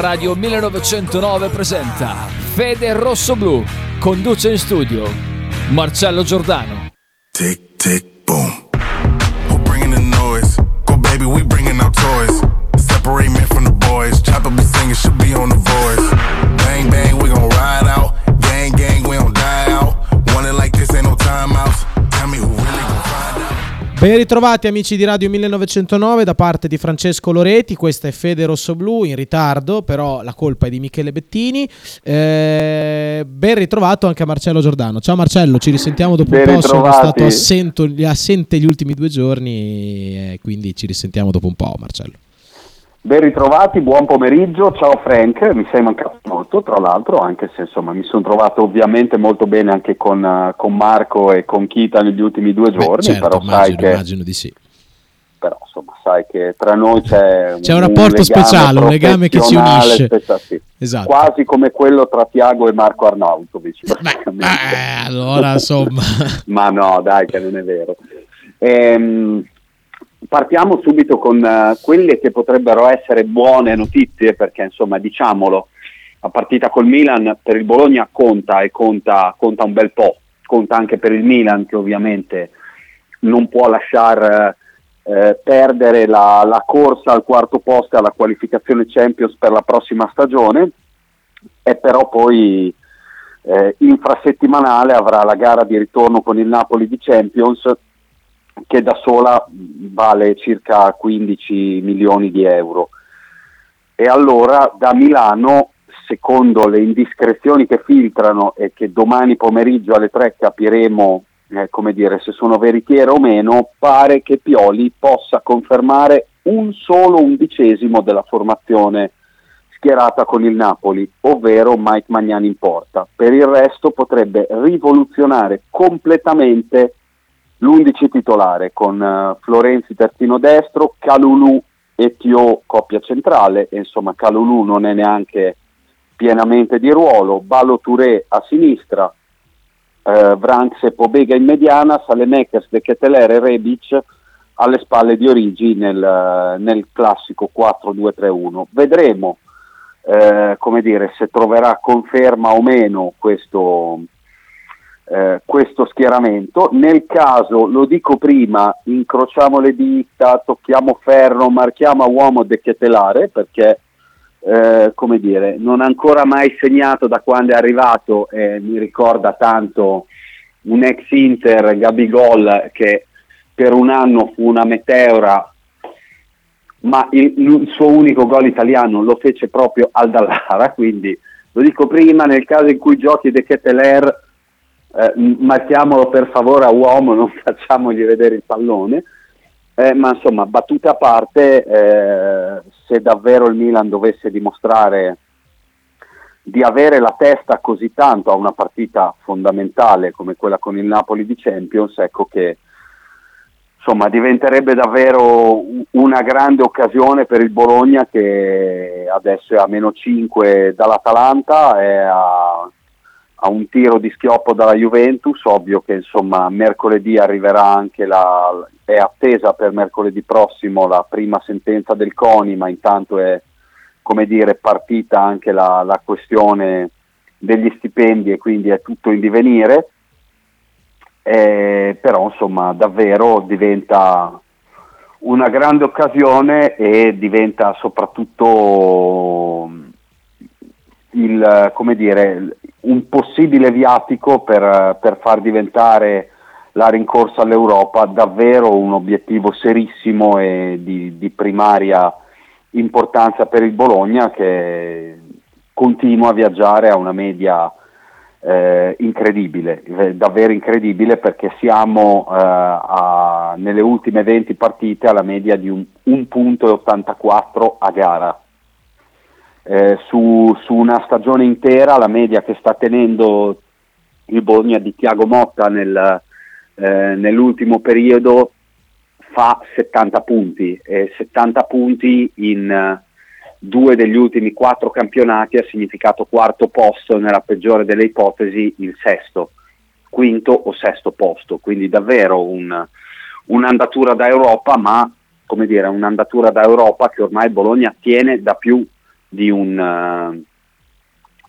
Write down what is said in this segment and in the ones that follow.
Radio 1909 presenta Fede Rosso Blu. Conduce in studio Marcello Giordano. Tick, tick, boom. Who bringing the noise? Go baby, we bringing our toys. Separate men from the boys. Chopper be singing, should be on the Ben ritrovati amici di Radio 1909 da parte di Francesco Loreti, questa è Fede Rossoblu in ritardo, però la colpa è di Michele Bettini. Eh, ben ritrovato anche a Marcello Giordano. Ciao Marcello, ci risentiamo dopo Ben un po', sono ritrovati. stato assento, assente gli ultimi due giorni, eh, quindi ci risentiamo dopo un po' Marcello. Ben ritrovati, buon pomeriggio, ciao Frank, mi sei mancato molto tra l'altro, anche se insomma mi sono trovato ovviamente molto bene anche con, eh, con Marco e con Kita negli ultimi due Beh, giorni, certo, però, sai immagino, che, immagino di sì. però insomma sai che tra noi c'è, C'è un rapporto legame speciale, un legame che ci unisce. spessa- sì. Esatto. quasi come quello tra Tiago e Marco Arnautovic. Beh, eh, allora insomma... Ma no, dai, che non è vero. Ehm, partiamo subito con eh, quelle che potrebbero essere buone notizie, perché insomma, diciamolo, la partita col Milan per il Bologna conta e conta, conta un bel po', conta anche per il Milan che ovviamente non può lasciare eh, perdere la, la corsa al quarto posto alla qualificazione Champions per la prossima stagione. E però poi eh, infrasettimanale avrà la gara di ritorno con il Napoli di Champions che da sola vale circa 15 milioni di euro. E allora da Milano, secondo le indiscrezioni che filtrano e che domani pomeriggio alle 3 capiremo eh, come dire, se sono veritiere o meno, pare che Pioli possa confermare un solo undicesimo della formazione schierata con il Napoli, ovvero Mike Magnani in porta. Per il resto potrebbe rivoluzionare completamente l'11 titolare con eh, Florenzi terzino destro, Calulu e Tio coppia centrale, e insomma Calulu non è neanche pienamente di ruolo, Ballo Touré a sinistra, eh, Vranks e Pobega in mediana, Salemekers, De Keteler e Rebic alle spalle di Origi nel, eh, nel classico 4-2-3-1. Vedremo eh, come dire, se troverà conferma o meno questo, eh, questo schieramento. Nel caso, lo dico prima, incrociamo le dita, tocchiamo ferro, marchiamo a uomo De Ketelare perché eh, come dire, non ancora mai segnato da quando è arrivato e mi ricorda tanto un ex Inter Gabigol che per un anno fu una meteora ma il, il suo unico gol italiano lo fece proprio al Dallara quindi lo dico prima nel caso in cui giochi De Keteler eh, marchiamolo per favore a uomo non facciamogli vedere il pallone. Eh, ma insomma, battute a parte, eh, se davvero il Milan dovesse dimostrare di avere la testa così tanto a una partita fondamentale come quella con il Napoli di Champions, ecco che insomma, diventerebbe davvero una grande occasione per il Bologna che adesso è a meno 5 dall'Atalanta, è a, a un tiro di schioppo dalla Juventus, ovvio che insomma mercoledì arriverà anche la, è attesa per mercoledì prossimo la prima sentenza del CONI, ma intanto è come dire partita anche la, la questione degli stipendi e quindi è tutto in divenire. Eh, però insomma davvero diventa una grande occasione e diventa soprattutto il, come dire, un possibile viatico per, per far diventare la rincorsa all'Europa davvero un obiettivo serissimo e di, di primaria importanza per il Bologna che continua a viaggiare a una media eh, incredibile, eh, davvero incredibile perché siamo eh, a- nelle ultime 20 partite alla media di un, un punto e 84 a gara. Eh, su, su una stagione intera la media che sta tenendo il Bologna di Tiago Motta nel, eh, nell'ultimo periodo fa 70 punti e 70 punti in eh, due degli ultimi quattro campionati ha significato quarto posto nella peggiore delle ipotesi il sesto quinto o sesto posto. Quindi davvero un- un'andatura da Europa ma come dire un'andatura da Europa che ormai Bologna tiene da più di un, uh,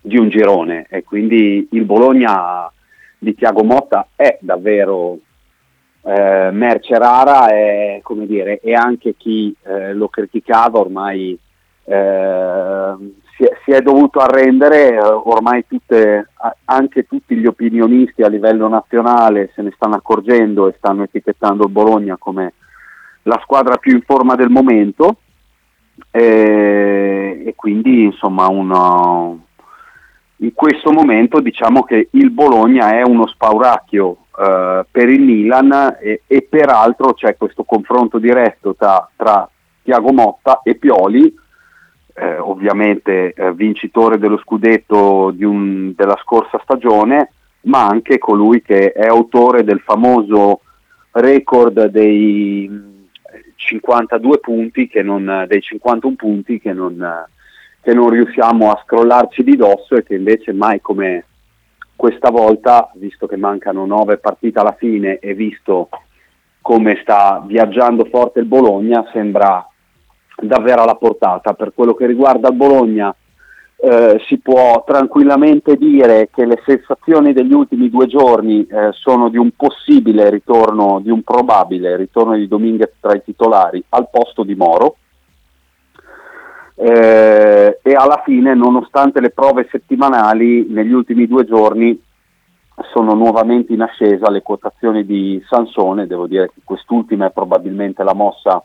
di un girone. E quindi il Bologna di Tiago Motta è davvero eh, merce rara e, come dire, e anche chi eh, lo criticava ormai eh, si, è, si, è, dovuto arrendere, eh, ormai tutte, anche tutti gli opinionisti a livello nazionale se ne stanno accorgendo e stanno etichettando il Bologna come la squadra più in forma del momento e, e quindi insomma uno, in questo momento diciamo che il Bologna è uno spauracchio eh, per il Milan e, e, peraltro c'è questo confronto diretto tra, tra Tiago Motta e Pioli, eh, ovviamente eh, vincitore dello scudetto un, della scorsa stagione, ma anche colui che è autore del famoso record dei 52 punti, che non, dei 51 punti che non che non riusciamo a scrollarci di dosso e che invece mai come questa volta, visto che mancano nove partite alla fine e visto come sta viaggiando forte il Bologna, sembra davvero alla portata. Per quello che riguarda il Bologna eh, si può tranquillamente dire che le sensazioni degli ultimi due giorni eh, sono di un possibile ritorno, di un probabile ritorno di Dominguez tra i titolari al posto di Moro. Eh, e alla fine, nonostante le prove settimanali, negli ultimi due giorni sono nuovamente in ascesa le quotazioni di Sansone, devo dire che quest'ultima è probabilmente la mossa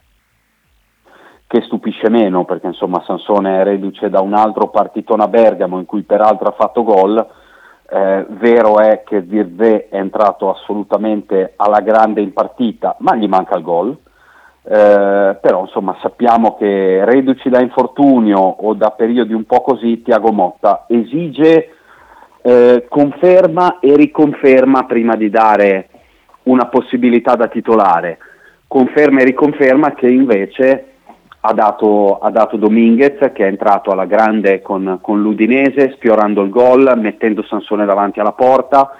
che stupisce meno, perché insomma Sansone è reduce da un altro partitone a Bergamo in cui peraltro ha fatto gol, eh, vero è che Zirve è entrato assolutamente alla grande in partita, ma gli manca il gol, eh, però insomma sappiamo che reduci da infortunio o da periodi un po' così, Tiago Motta esige eh, conferma e riconferma prima di dare una possibilità da titolare, conferma e riconferma che invece ha dato, ha dato Dominguez che è entrato alla grande con, con l'Udinese, sfiorando il gol, mettendo Sansone davanti alla porta,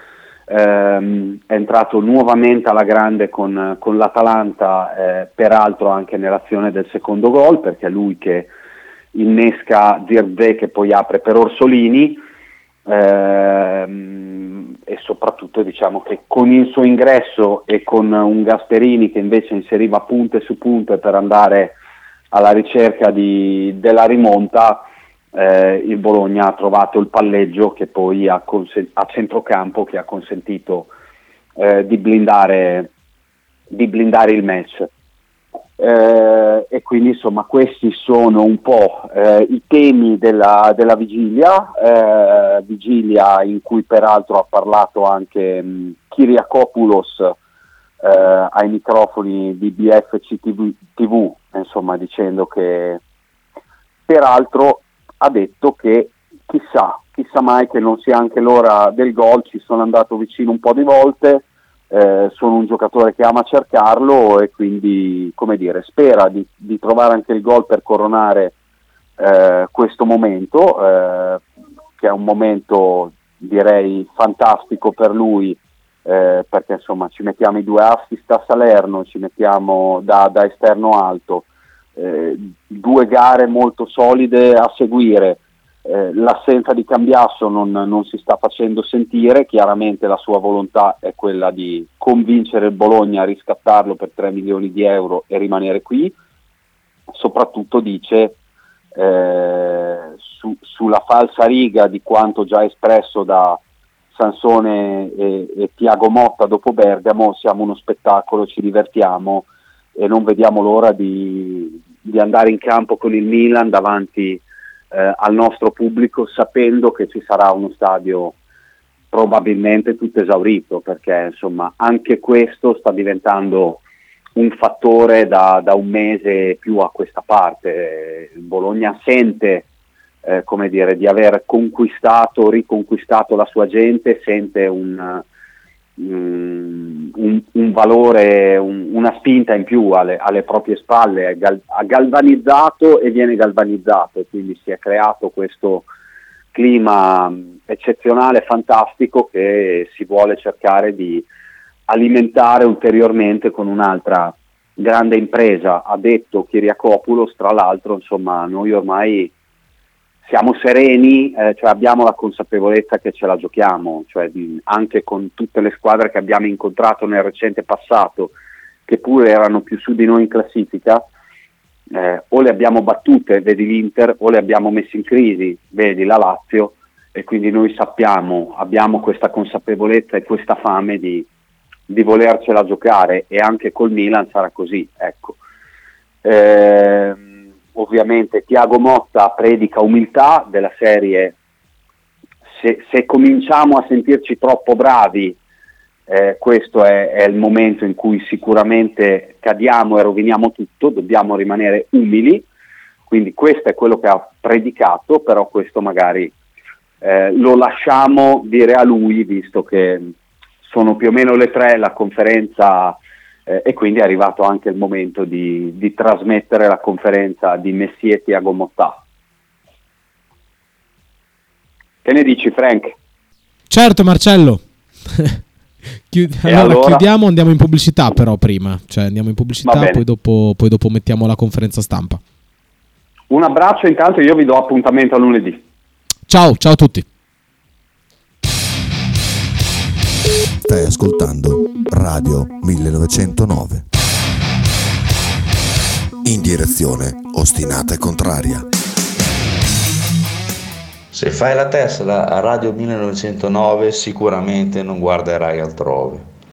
ehm, è entrato nuovamente alla grande con, con l'Atalanta, eh, peraltro anche nell'azione del secondo gol, perché è lui che innesca Zirve che poi apre per Orsolini. Ehm, e soprattutto diciamo che con il suo ingresso e con un Gasperini che invece inseriva punte su punte per andare alla ricerca di, della rimonta, eh, il Bologna ha trovato il palleggio che poi ha consen- a centrocampo che ha consentito eh, di, blindare, di, blindare, il match. Eh, e quindi insomma questi sono un po' eh, i temi della, della vigilia, eh, vigilia in cui peraltro ha parlato anche mh, Kyriakopoulos eh, ai microfoni di BFC TV, TV insomma dicendo che peraltro ha detto che chissà, chissà mai che non sia anche l'ora del gol, ci sono andato vicino un po' di volte, eh, sono un giocatore che ama cercarlo e quindi come dire, spera di, di trovare anche il gol per coronare eh, questo momento, eh, che è un momento direi fantastico per lui. Eh, perché insomma ci mettiamo i due assist a Salerno, ci mettiamo da, da esterno alto, eh, due gare molto solide a seguire. Eh, l'assenza di Cambiasso non, non, si sta facendo sentire, chiaramente la sua volontà è quella di convincere il Bologna a riscattarlo per 3 milioni di euro e rimanere qui, soprattutto dice eh, su, sulla falsa riga di quanto già espresso da Sansone e, e Tiago Motta dopo Bergamo, siamo uno spettacolo, ci divertiamo e non vediamo l'ora di, di andare in campo con il Milan davanti eh, al nostro pubblico sapendo che ci sarà uno stadio probabilmente tutto esaurito perché insomma anche questo sta diventando un fattore da, da un mese più a questa parte. Bologna sente eh, come dire, di aver conquistato, riconquistato la sua gente, sente un, Mm, un, un, valore, un, una spinta in più alle, alle proprie spalle, ha galvanizzato e viene galvanizzato, quindi si è creato questo clima eccezionale, fantastico che si vuole cercare di alimentare ulteriormente con un'altra grande impresa, ha detto Kiriakopoulos, tra l'altro insomma noi ormai siamo sereni, eh, cioè abbiamo la consapevolezza che ce la giochiamo, cioè di, anche con tutte le squadre che abbiamo incontrato nel recente passato, che pure erano più su di noi in classifica, eh, o le abbiamo battute, vedi l'Inter, o le abbiamo messe in crisi, vedi la Lazio, e quindi noi sappiamo, abbiamo questa consapevolezza e questa fame di, di volercela giocare e anche col Milan sarà così. Ecco. Eh, ovviamente Tiago Motta predica umiltà della serie, se, se cominciamo a sentirci troppo bravi, eh, questo è, è, il momento in cui sicuramente cadiamo e roviniamo tutto, dobbiamo rimanere umili, quindi questo è quello che ha predicato, però questo magari eh, lo lasciamo dire a lui, visto che sono più o meno le tre, la conferenza eh, e quindi è arrivato anche il momento di, di trasmettere la conferenza di Messi e Tiago Mottà. Che ne dici Frank? Certo Marcello. Chiud- allora, allora, chiudiamo, andiamo in pubblicità però prima, cioè andiamo in pubblicità, poi dopo, poi dopo mettiamo la conferenza stampa. Un abbraccio intanto io vi do appuntamento a lunedì. Ciao, ciao a tutti. Stai ascoltando Radio 1909. In direzione ostinata e contraria. Se fai la Tesla a Radio 1909 sicuramente non guarderai altrove.